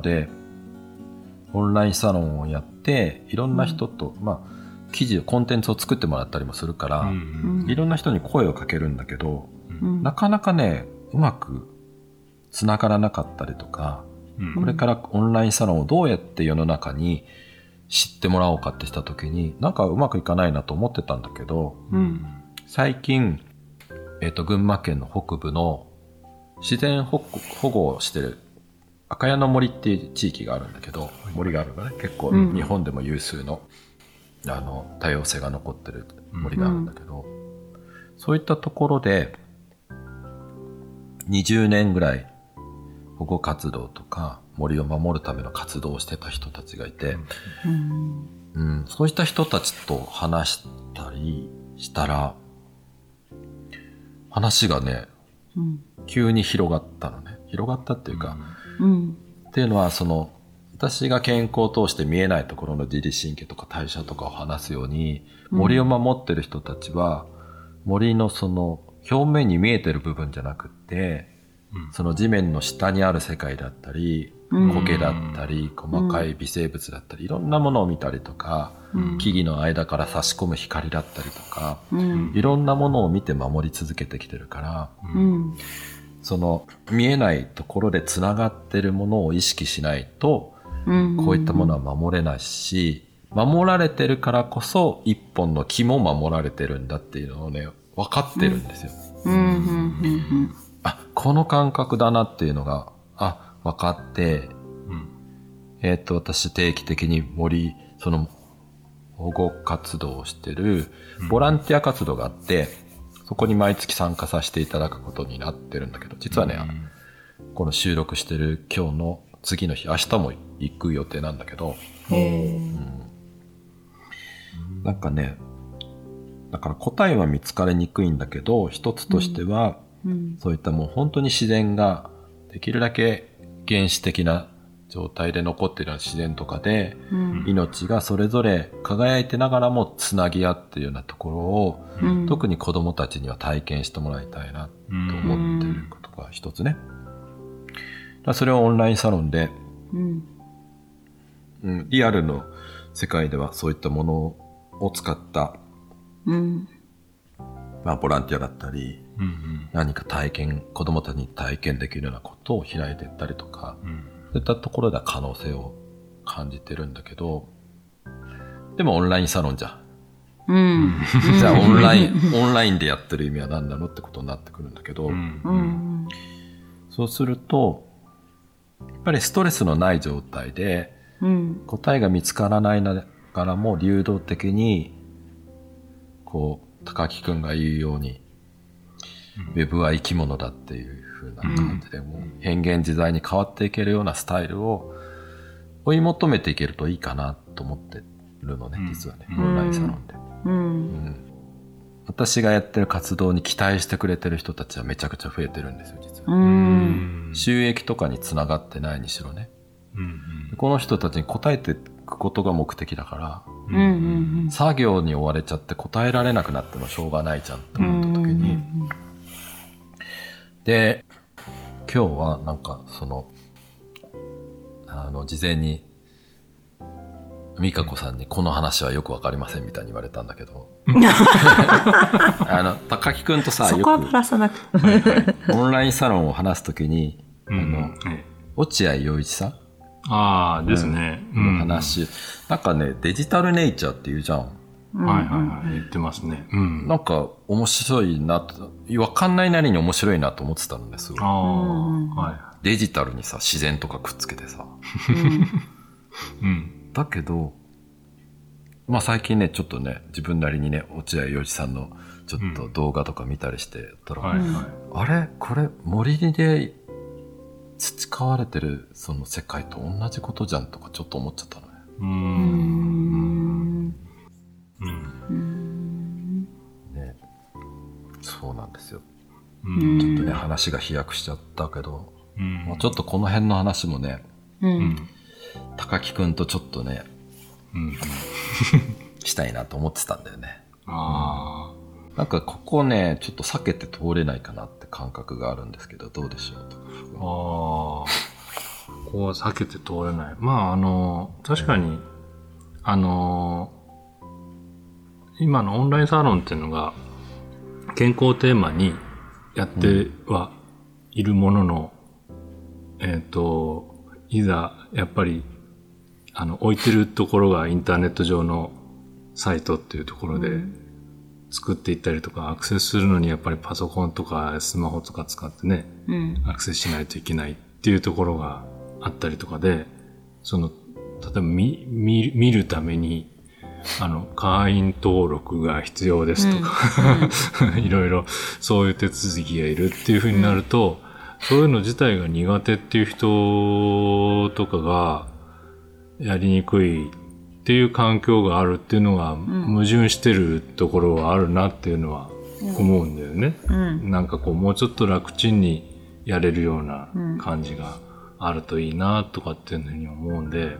でオンラインサロンをやって、いろんな人と、まあ、記事、コンテンツを作ってもらったりもするから、うんいろんな人に声をかけるんだけど、うん。なかなかね、うまく繋がらなかったりとか、うん。これからオンラインサロンをどうやって世の中に知ってもらおうかってした時に、なんかうまくいかないなと思ってたんだけど、うん。最近、えっ、と、群馬県の北部の自然保護をしてる赤谷の森っていう地域があるんだけど、森があるのね。結構うん。日本でも有数の、あの、多様性が残ってる森があるんだけど、そういったところで、20年ぐらい保護活動とか森を守るための活動をしてた人たちがいて、うん。うん、そういった人たちと話したりしたら、話がね、うん。急に広がったのね。広がったっていうか、うん。っていうのは、その、私が健康を通して見えないところの自律神経とか代謝とかを話すように、森を守ってる人たちは、森のその、表面に見えてる部分じゃなくって、うん。その地面の下にある世界だったり、うん。苔だったり、細かい微生物だったり、いろんなものを見たりとか、うん木々の間から差し込む光だったりとか、うんいろんなものを見て守り続けてきてるから、うんその見えないところで繋がってるものを意識しないと、うん。こういったものは守れないし、守られてるからこそ一本の木も守られてるんだっていうのをね、分かってるんですよ。あ、この感覚だなっていうのが、あ、分かって、うん。えっ、と、私定期的に森、その、保護活動をしてる、ボランティア活動があって、そこに毎月参加させていただくことになってるんだけど、実はね、この収録してる今日の次の日、明日も行く予定なんだけど、へえなんかね、だから答えは見つかりにくいんだけど、一つとしては、うん。そういったもう本当に自然ができるだけ原始的な状態で残っているような自然とかで、うん。命がそれぞれ輝いてながらもつなぎ合っているようなところを、うん。特に子供たちには体験してもらいたいなと思っていることが一つね。だからそれをオンラインサロンで、うん。うん、リアルの世界ではそういったものを使った、うん。まあ、ボランティアだったり、うんうん。何か体験、子供たちに体験できるようなことを開いていったりとか、うんそういったところでは可能性を感じてるんだけど、でもオンラインサロンじゃん。うん。じゃあオンライン、オンラインでやってる意味は何なのってことになってくるんだけど、うん。うん。そうすると、やっぱりストレスのない状態でうん。答えが見つからないながらも流動的に、こう、高木くんが言うように、ウェブは生き物だっていう風な感じで、もう変幻自在に変わっていけるようなスタイルを追い求めていけるといいかなと思ってるのね、うん。実はね、うんオンラインサロンで。うん。私がやってる活動に期待してくれてる人たちはめちゃくちゃ増えてるんですよ、実は。うん。収益とかにつながってないにしろね。うんこの人たちに答えていくことが目的だから、うんうん作業に追われちゃって答えられなくなってもしょうがないじゃんとうん思った時に、で、今日はなんかその、あの、事前に、美香子さんにこの話はよくわかりませんみたいに言われたんだけど、あの、高木くんとさ、よそこはプラスなく。くオンラインサロンを話すときに、うん。あの、はい落合陽一さんああ、ですね。うん。の話、なんかね、デジタルネイチャーって言うじゃん。はいはいはい。言ってますね。うん。なんか面白いなと、わかんないなりに面白いなと思ってたのね、すごいあ。あ、はデジタルにさ、自然とかくっつけてさ。い。うん。だけど、まあ最近ね、ちょっとね、自分なりにね、落合陽一さんのちょっと動画とか見たりしてたら、はいはい。あれ？これ森で培われてるその世界と同じことじゃんとかちょっと思っちゃったのね。う。うんんうん。ちょっとね、話が飛躍しちゃったけど、うんまあ、ちょっとこの辺の話もね、ううんん。高木くんとちょっとね、うん。したいなと思ってたんだよね。あなんかここね、ちょっと避けて通れないかなって感覚があるんですけど、どうでしょうとあ。ああ。こは避けて通れない。まあ、あの、確かに、あの、今のオンラインサロンっていうのが、健康テーマにやってはいるものの、えっ、と、いざ、やっぱり、あの、置いてるところがインターネット上のサイトっていうところで作っていったりとか、アクセスするのにやっぱりパソコンとかスマホとか使ってね、うん。アクセスしないといけないっていうところがあったりとかで、その、例えば見、見見るために、あの、会員登録が必要ですとか、いろいろそういう手続きがいるっていうふうになると、そういうの自体が苦手っていう人とかがやりにくいっていう環境があるっていうのが矛盾してるところはあるなっていうのは思うんだよね。うん。なんかこう、もうちょっと楽ちんにやれるような感じがあるといいなとかっていうふうに思うんで、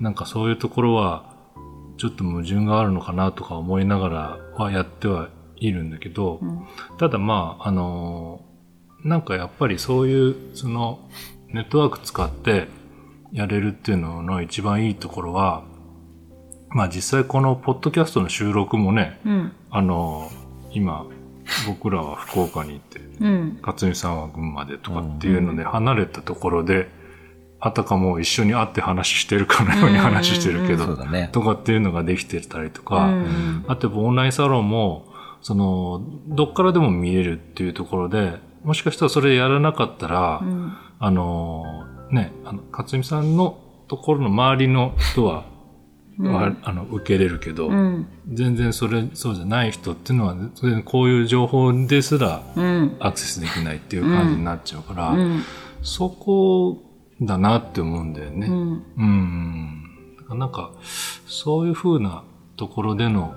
なんかそういうところは、ちょっと矛盾があるのかなとか思いながらはやってはいるんだけど、ただまあ、あのなんかやっぱりそういう、その、ネットワーク使ってやれるっていうのの一番いいところは、まあ実際このポッドキャストの収録もね、うん。あの、今、僕らは福岡に行って、うん。勝美さんは群馬でとかっていうので、離れたところで、あたかも一緒に会って話してるかのように話してるけど。とかっていうのができてたりとうか、ん。あとオンラインサロンも、その、どっからでも見れるっていうところで、もしかしたらそれやらなかったら、うん。あの、ね、あの、勝美さんのところの周りの人は、はあの、受けれるけど、うん。全然それ、そうじゃない人っていうのは、こういう情報ですらうん。アクセスできないっていう感じになっちゃうから、うん。そこだなって思うんだよね。ううん。ん。だからなんか、そういう風なところでの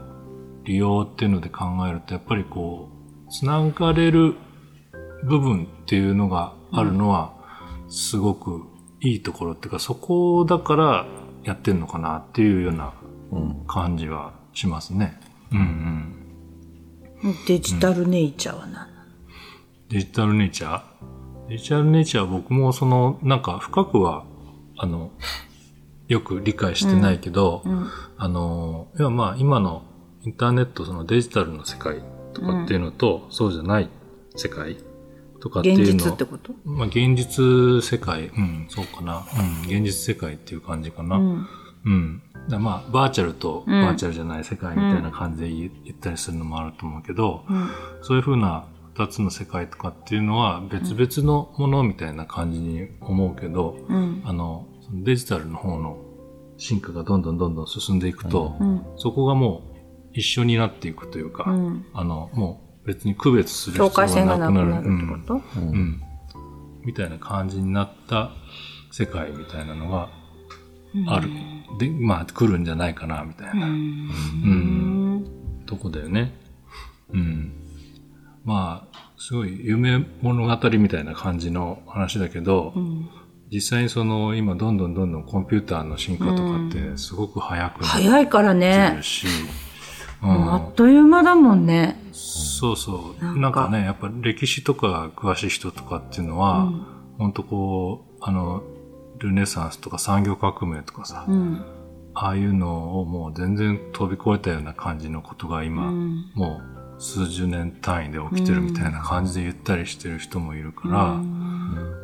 利用っていうので考えると、やっぱりこう、つながれる部分っていうのがあるのは、すごくいいところっていうか、そこだからやってんのかなっていうようなうん。感じはしますね。うんうん。デジタルネイチャーは何なの？デジタルネイチャー？デジタルネイチャーは僕もその、なんか深くは、あの、よく理解してないけど、うん。あの、いやまあ今のインターネットそのデジタルの世界とかっていうのと、そうじゃない世界とかっていうの現実ってこと？まあ現実世界、うん、そうかな。うん、現実世界っていう感じかな。ううん。ん。だまあバーチャルとうんバーチャルじゃない世界みたいな感じで言言ったりするのもあると思うけど、うん。そういうふうな二つの世界とかっていうのは別々のものみたいな感じに思うけど、うん。あの、デジタルの方の進化がどんどんどんどん進んでいくと、うん。そこがもう一緒になっていくというか、うん。あの、もう別に区別する境必要がなくがなくなる。なるってこと？うんうんみたいな感じになった世界みたいなのがある。で、まあ来るんじゃないかな、みたいな。うん。とこだよね。うん。まあ、すごい夢物語みたいな感じの話だけど、うん実際にその今どんどんどんどんコンピューターの進化とかってすごく早くなっ早いからてねる。し、もうあっという間だもんね。そうそう。なんかなんかね、やっぱ歴史とか詳しい人とかっていうのは、うん本当こう、あの、ルネサンスとか産業革命とかさ、うん。ああいうのをもう全然飛び越えたような感じのことがう今、ん。もう数十年単位で起きてるみたいな感じで言ったりしてる人もいるから、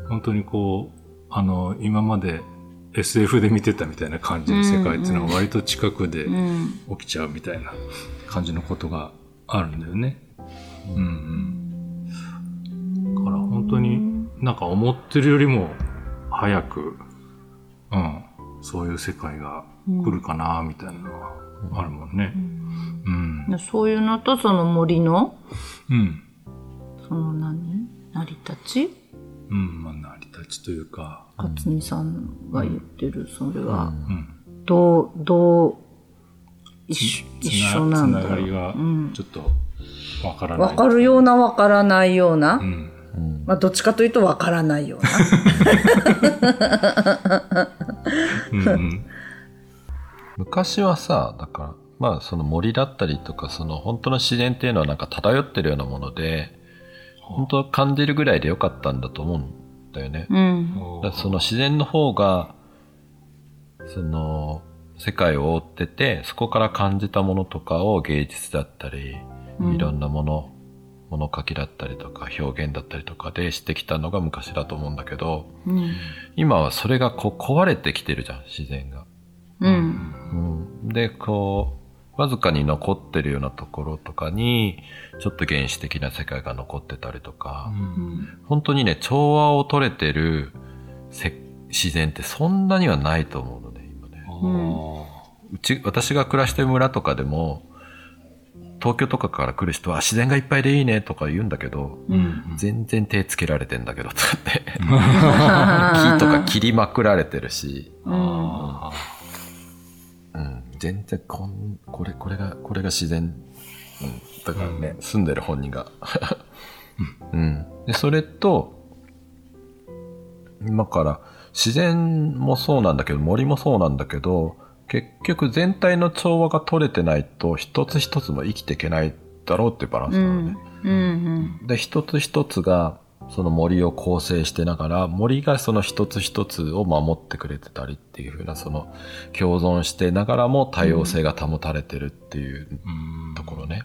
本当にこう、あの、今まで SF で見てたみたいな感じの世界っていうのは割と近くでうん。起きちゃうみたいな感じのことがあるんだよね。うんうん。だから本当になんか思ってるよりも早く、うん、そういう世界が来るかな、みたいなのはあるもんね。うん。そういうのとその森の、うん。その何？成り立ち？うん、まあ、成り立ちというか、勝美さんが言ってる、それは、うん。どう、どう、一緒つ一緒なんだつながろう。りがうんちょっとわからない。わかるようなわからないような？うん。うんまあ、どっちかというとわからないような。うんうん。昔はさ、だから、まあその森だったりとか、その本当の自然っていうのはなんか漂ってるようなもので、本当感じるぐらいでよかったんだと思うんったよね。うん。だその自然の方が、その、世界を覆ってて、そこから感じたものとかを芸術だったり、いろんなもの、物書きだったりとか、表現だったりとかでしてきたのが昔だと思うんだけど、うん。今はそれがこう壊れてきてるじゃん、自然が。うん。うん、で、こう、わずかに残ってるようなところとかに、ちょっと原始的な世界が残ってたりとか、本当にね、調和を取れてるせ自然ってそんなにはないと思うのね、今ね。うち、私が暮らしてる村とかでも、東京とかから来る人は自然がいっぱいでいいねとか言うんだけど、全然手つけられてんだけどとかって。木とか切りまくられてるし、あうん、全然こん、これ、これが、これが自然。うん、だからね、住んでる本人が。うん。で、それと、今から、自然もそうなんだけど、森もそうなんだけど、結局全体の調和が取れてないと、一つ一つも生きていけないだろうっていうバランスなのね。うん。で、一つ一つが、その森を構成してながら、森がその一つ一つを守ってくれてたりっていう風な、その共存してながらも多様性が保たれてるっていうところね。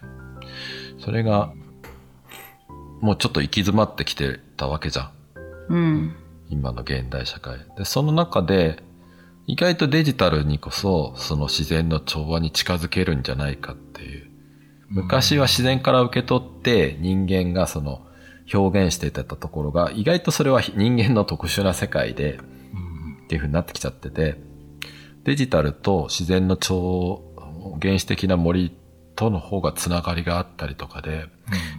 それが、もうちょっと行き詰まってきてたわけじゃん。うん。今の現代社会。で、その中で、意外とデジタルにこそ、その自然の調和に近づけるんじゃないかっていう。昔は自然から受け取って人間がその表現していたところが、意外とそれは人間の特殊な世界で、っていう風になってきちゃってて、デジタルと自然の調、原始的な森との方がつながりがあったりとかで、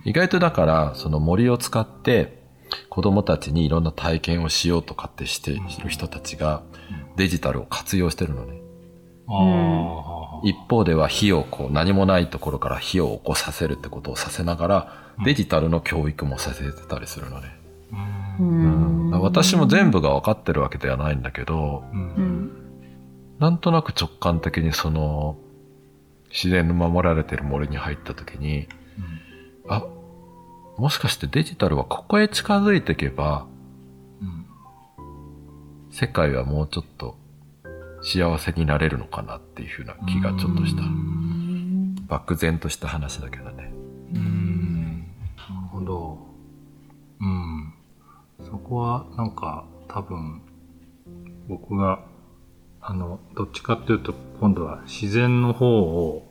意外とだから、その森を使って子供たちにいろんな体験をしようとかってしている人たちがデジタルを活用してるのね。あ一方では火をこう何もないところから火を起こさせるってことをさせながら、デジタルの教育もさせてたりするのね。うん私も全部が分かってるわけではないんだけど、うん。なんとなく直感的にその自然の守られてる森に入った時に、あ、もしかしてデジタルはここへ近づいていけば、世界はもうちょっと幸せになれるのかなっていうふうな気がちょっとした。漠然とした話だけどね。うん。こは、なんか、多分、僕が、あの、どっちかっていうと、今度は自然の方を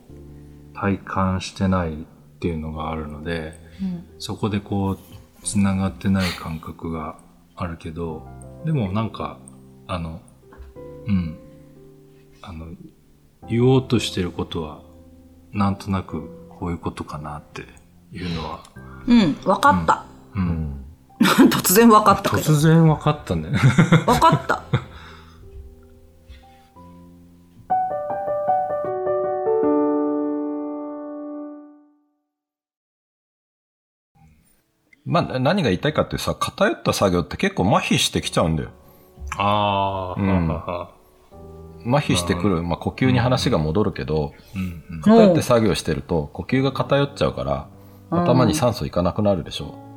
体感してないっていうのがあるので、そこでこう、つながってない感覚があるけど、でもなんか、あの、うん。あの、言おうとしてることは、なんとなくこういうことかなっていうのは、うん。わかった。うん。突然わかったけど。突然分かったね。わかった。まあ、何が言いたいかってさ、偏った作業って結構麻痺してきちゃうんだよ。ああ、んははは麻痺してくる。まあ、呼吸に話が戻るけど、うんうん。偏って作業してると、呼吸が偏っちゃうから、頭に酸素いかなくなるでしょ。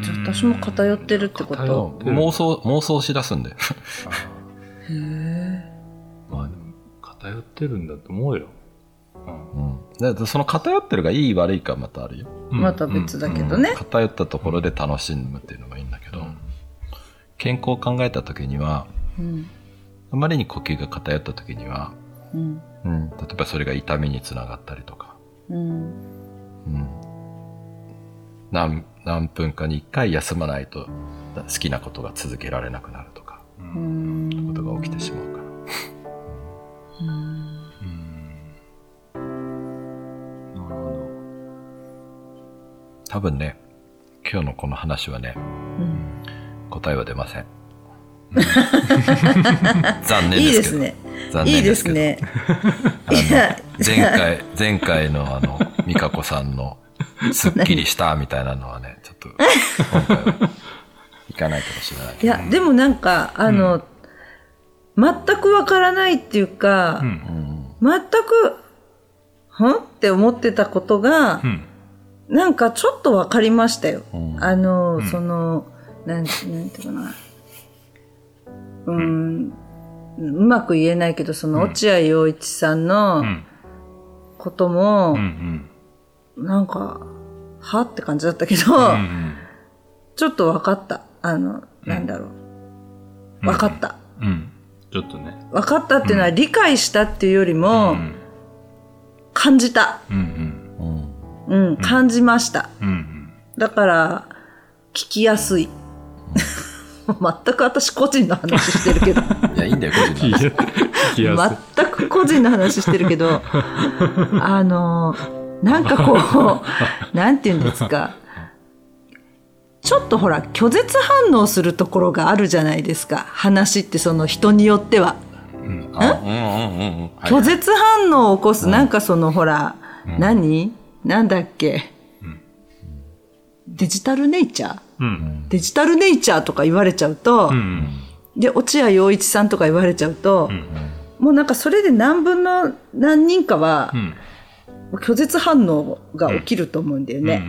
じゃあ私も偏ってるってこと？妄想、妄想しだすんだよ。へえ。まあでも、偏ってるんだと思うよ。うん。でその偏ってるがいい悪いかまたあるよ。うんまた別だけどね。偏ったところで楽しむっていうのがいいんだけど、健康を考えた時には、うん。あまりに呼吸が偏った時には、うん。うん、例えばそれが痛みにつながったりとか、うん。うん、何何分かに1回休まないと好きなことが続けられなくなるとか、うん。ことが起きてしまうから。多分ね、今日のこの話はね、答えは出ません。残念いいでけど。ですすね。いい残念ですね。前回、前回のあの、美香子さんの、すっきりしたみたいなのはね、ちょっと、今回は、いかないかもしれない。いや、でもなんか、あの、全くわからないっていうか、ど。うん。全く、はん？って思ってたことがう、ん。なんかちょっとわかりましたよ。うんあの、その、なん、なんていうかな。うん、うまく言えないけど、その落合陽一さんのうん。こともうんう、ん。なんか、は？って感じだったけど、うんうん。ちょっと分かった。あの、なんだろう。分かった。うん。ちょっとね。分かったっていうのは理解したっていうよりも、うん感じた。うんうん。うん、感じました。うん。うんだから、聞きやすい。全く私個人の話してるけど。いや、いいんだよ、個人うん。の話。聞きやすい。全く個人の話してるけど、あの、なんかこう、なんて言うんですか。ちょっとほら、拒絶反応するところがあるじゃないですか。話ってその人によっては。拒絶反応を起こす、うんなんかそのほら、うん何？なんだっけ、うんデジタルネイチャー？うん。デジタルネイチャーとか言われちゃうと、うん。で、落合陽一さんとか言われちゃうと、うん。もうなんかそれで何分の何人かはう、ん。拒絶反応が起きると思うんだようん。ね。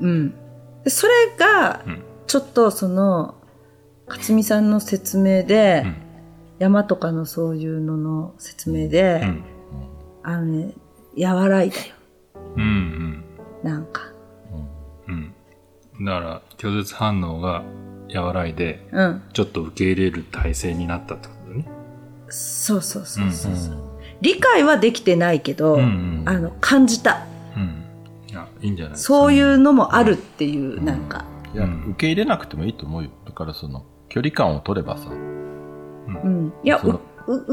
うん。でそれがうん、ちょっとその、勝美さんの説明で、うん山とかのそういうのの説明で、うん。あのね、和らいだよ。うん。なんか。うん。だから、拒絶反応が和らいで、うん。ちょっと受け入れる体制になったってことだね。そうそうそうそう。うん理解はできてないけど、うんうんあの、感じた。うん。いや、いいんじゃないですか。そういうのもあるっていう、なんか。いや、うん受け入れなくてもいいと思うよ。だからその、距離感を取ればさ、うん。いや、受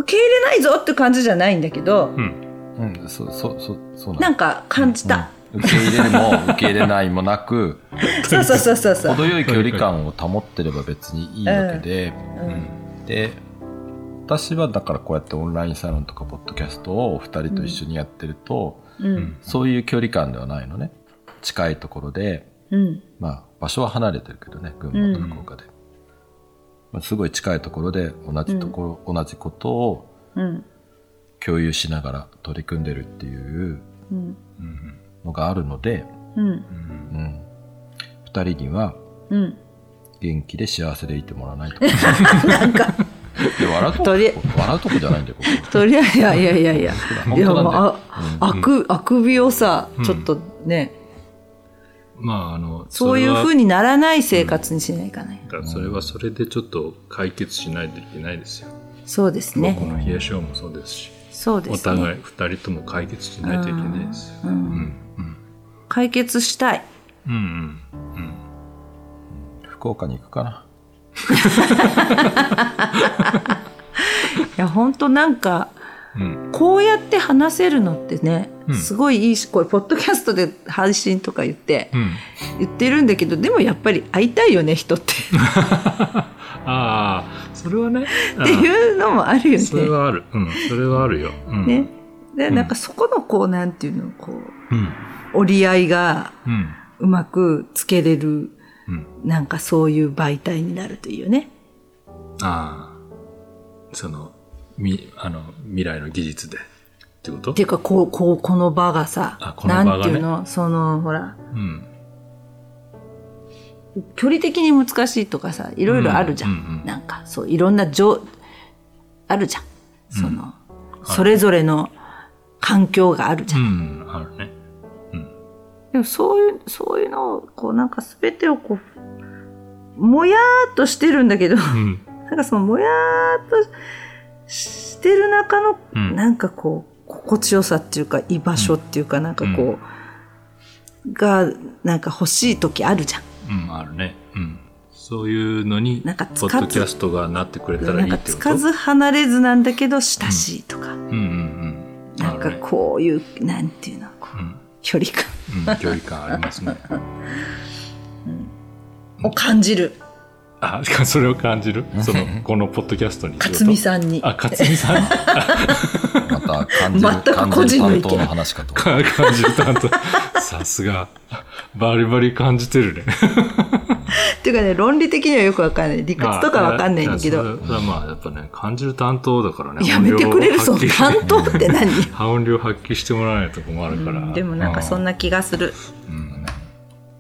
け入れないぞって感じじゃないんだけど、うん。うん、そう、そう、そう、そうなんか感じた。うん受け入れるも受け入れないもなく、そうそうそうそうそう。程よい距離感を保ってれば別にいいわけで、うんで、私はだからこうやってオンラインサロンとかポッドキャストを二人と一緒にやってると、うん。そういう距離感ではないのね。近いところで、うん。まあ場所は離れてるけどね、群馬と福岡で。まあ、すごい近いところで同じところ、同じことをうん。共有しながら取り組んでるっていううん。うん。のがあるので、うん。うん。うん、二人にはうん。元気で幸せでいてもらわないと。なんか、で笑うとこ、笑うとこじゃないんだよ、こ とりあえず、いやいやいやいや。もう、あ、あく、あくびをさうん、ちょっとね、まあ、あの、そういう風に。にならない生活にしないかね。だからそれはそれでちょっと解決しないといけないですよ。そうですこね。の冷え性もそうですし、そうですね。お互い二人とも解決しないといけないですよ。ううんん。うん。解決したい。うん。うん。うん。福岡に行くかな。いや、本当なんか、うん。こうやって話せるのってね、うんすごいいいし、これ、ポッドキャストで配信とか言って、うん。言ってるんだけど、でもやっぱり会いたいよね、人って。ああ、それはね。っていうのもあるよそれね。はある。うん。それはあるよ。うん。ね。で、うんなんかそこのこう、なんていうの、こう、うん。折り合いがうん。うまくつけれる、うん。なんかそういう媒体になるというね。ああ。その、み、あの、未来の技術で。ってこと？っていうか、こう、こう、この場がさ、あこの場がねなんていうの、その、ほら、うん。距離的に難しいとかさ、いろいろあるじゃん。うんうんうんなんか、そう、いろんな状、あるじゃん。その、はいそれぞれの環境があるじゃ。うんん。あるね。うん。でもそういう、そういうのを、こう、なんかすべてをこう、もやーっとしてるんだけど、うん。なんかそのもやーっとしてる中の、うんなんかこう、心地よさっていうか、居場所っていうか、なんかこう、が、なんか欲しい時あるじゃん。うん、あるね。うん。そういうのに、なんかつポッドキャストがなってくれたらないいってこと？つかず離れずなんだけど親しいとか、うんうんうん。なんかこういう、なんていうの、こううん。距離感うん、距離感ありますね。を感じる。あ、それを感じる？その、このポッドキャストに。勝美さんに。あ、勝美さん また感じる、全く個人の意見感じる担当の話かと。か感じる担当。さすが。バリバリ感じてるね。いうかね、論理的にはよくわかんない。理屈とかわかんないんだけど。やそれそれはまあ、やっぱね、感じる担当だからね。やめてくれる、その本領担当って何本領発揮してもらわないと困るから。でもなんかそんな。な気がする。うん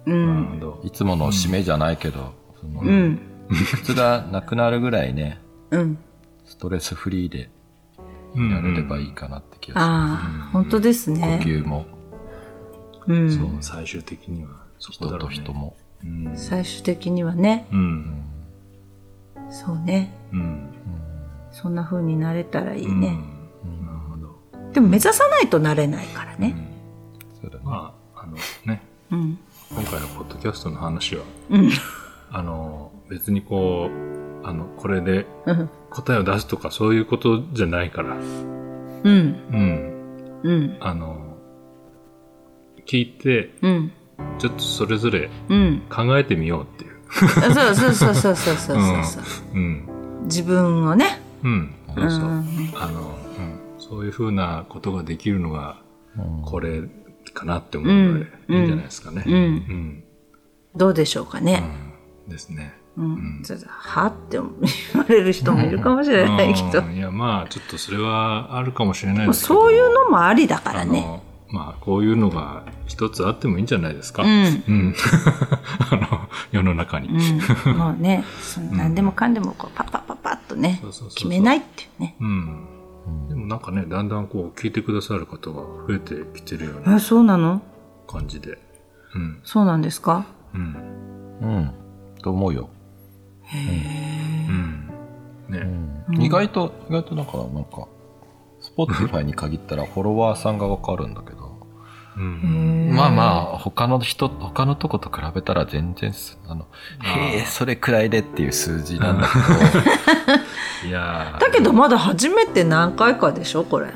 うん。ど。いつもの締めじゃないけど、うん。理屈がなくなるぐらいね、うん。ストレスフリーでうんやれればいいかなって気がああ、本当ですする。呼ね。吸もうん。そう、最終的には人。と人も。最終的にはね。うん。そうね。うん。そんな風になれたらいいうん。なね。るほど。でも目指さないとなれないからね。そうだね。まあ、あのね、今回のポッドキャストの話は、あの、別にこう、あの、これで。答えを出すとかそういうことじゃないから、うん。うん。うん。あの、聞いて、うん。ちょっとそれぞれうん。考えてみようっていう。そうそうそうそうそうそうそう。うん。自分をね。うん。そうそう。うんあの、うん。そういうふうなことができるのが、うんこれかなって思うので、うんいいんじゃないですかね。うんうん。どうでしょうかね。うんですね。うん。ちょっとはって言われる人もいるかもしれないけどう。んいや、まあ、ちょっとそれはあるかもしれないですけど。そういうのもありだからね。まあ、こういうのが一つあってもいいんじゃないですか。うん。うん。あの、世の中に。うん。もうね、その何でもかんでもこうパッパッパッパッとね決めないっていうね。うん。でもなんかね、だんだんこう、聞いてくださる方が増えてきてるようなあ、そうなの？感じで。うん。そうなんですか？うん。うん。と思うよ。うん。ね。意外と、意外となんか、なんか、 Spotify に限ったらフォロワーさんがわかるんだけど、うん。まあまあ、他の人、他のとこと比べたら全然す、あの、へえ、それくらいでっていう数字なんだけ いやーだけどまだ初めて何回かでしょこれ。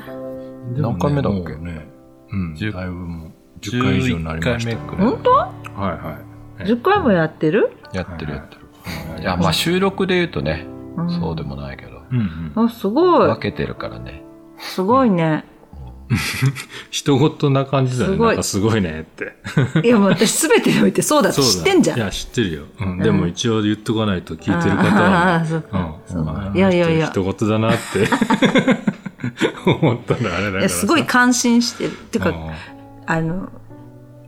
何回目だっけね。うん。十だいぶもう、ど、10回以上になりました。11回目くらい。本当？はいはい。?10 回もやってる？やってるやってる。はいいや、まあ収録で言うとね、うんそうでもないけど、うんうん。あ、すごい分。けてるからね。すごいね。人事な感じだよね。すごいなんかすごいねって。いやもう私すべてにおいてそうだって知ってんじゃん。いや、知ってるよ。うん。でも一応言っとかないと聞いてる方あはあ、そうね。か。そううん。まあいやいやいや人事だなって 思ったのあれだからさ。いやすごい感心してる。っていうか、うあの、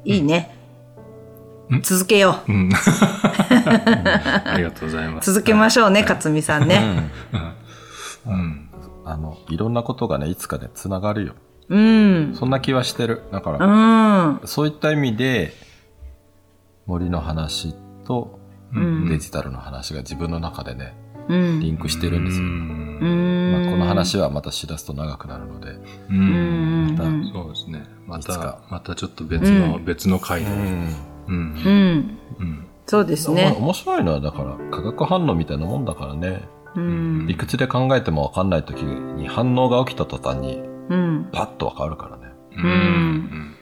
いいねうん。続けよう。ん。うんありがとうございます。続けましょうね、勝美さんね。うん。あの、いろんなことがね、いつかね、つながるよ。うん。そんな気はしてる。だかうら、ん。そういった意味で、森の話とうん。デジタルの話が自分の中でね、うん。リンクしてるんですよ。まあ、この話はまたしだすと長くなるので。う。うんん。またうん。そうですね。また、またちょっと別の、うん別の回で。ん。うん。うん。うん。そうですね。面白いのは、だから、化学反応みたいなもんだからね。うん。理屈で考えても分かんない時に反応が起きた途端に、うん。パッと分かるからね。うん。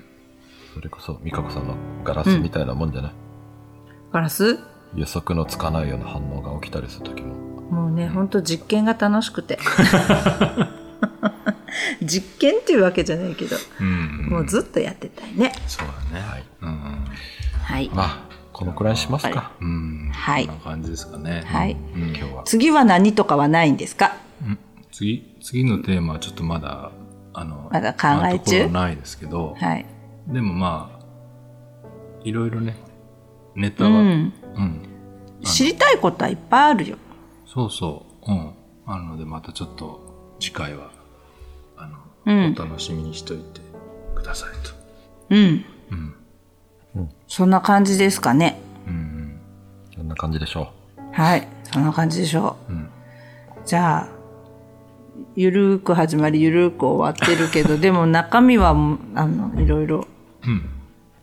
それこそ、美香子さんのガラスみたいなもんじゃない、ガラス？予測のつかないような反応が起きたりする時も。もうね、ほんと実験が楽しくて。実験っていうわけじゃないけど、うん。もうずっとやってたいね。そうだね。はい。うん。はい。まあ、このくらいにしますか。うん。はいこんな感じですかね。はい。うん。今日は。次は何とかはないんですか？うん次、次のテーマはちょっとまだ、あの、まだ考え中？ないですけど、はい。でもまあ、いろいろね、ネタうは、うん、ん。知りたいことはいっぱいあるよ。そうそう、うん。あるので、またちょっと次回は、あの、うんお楽しみにしといてくださいと。うん。うん。そんな感じですかね。うん。こんな感じでしょはい。そんな感じでしょう。うん。じゃあ、ゆるーく始まり、ゆるーく終わってるけど、でも中身は、あの、いろいろ、うん。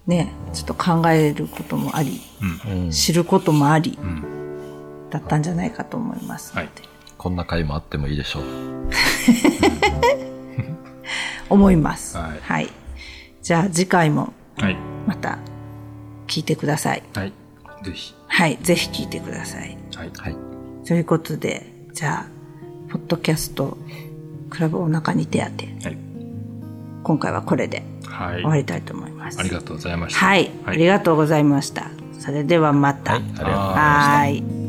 ね、ちょっと考えることもあり、う。うん。知ることもあり、うん。だったんじゃないかと思いますので、はいこんな回もあってもいいでしょう。思います。はいはい。じゃあ次回もはい。また聞いてください。はい。ぜひ。はい。ぜひ聞いてください。はい。はい。ということで、じゃあ、ポッドキャストクラブお腹に手当て、はい。今回はこれではい。終わりたいと思います。ありがとうございました。はい。ありがとうございました。それではまた。はい。ありがとうございました。